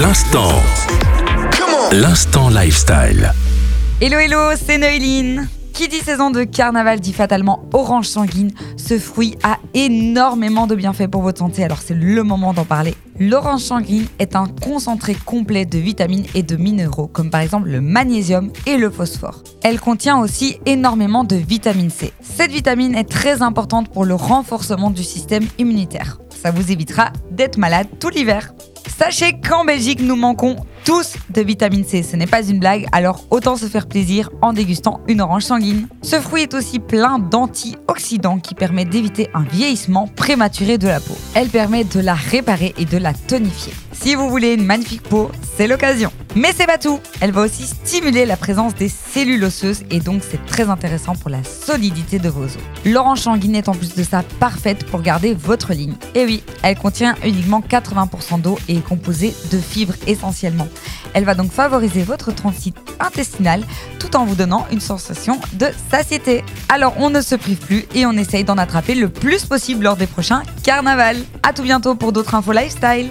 L'instant. L'instant lifestyle. Hello hello, c'est Noéline. Qui dit saison de carnaval dit fatalement orange sanguine. Ce fruit a énormément de bienfaits pour votre santé, alors c'est le moment d'en parler. L'orange sanguine est un concentré complet de vitamines et de minéraux, comme par exemple le magnésium et le phosphore. Elle contient aussi énormément de vitamine C. Cette vitamine est très importante pour le renforcement du système immunitaire. Ça vous évitera d'être malade tout l'hiver. Sachez qu'en Belgique, nous manquons tous de vitamine C. Ce n'est pas une blague, alors autant se faire plaisir en dégustant une orange sanguine. Ce fruit est aussi plein d'antioxydants qui permet d'éviter un vieillissement prématuré de la peau. Elle permet de la réparer et de la tonifier. Si vous voulez une magnifique peau, c'est l'occasion. Mais c'est pas tout, elle va aussi stimuler la présence des cellules osseuses et donc c'est très intéressant pour la solidité de vos os. L'orange sanguine est en plus de ça parfaite pour garder votre ligne. Et oui, elle contient uniquement 80% d'eau et est composée de fibres essentiellement. Elle va donc favoriser votre transit intestinal tout en vous donnant une sensation de satiété. Alors on ne se prive plus et on essaye d'en attraper le plus possible lors des prochains carnavals. A tout bientôt pour d'autres infos lifestyle.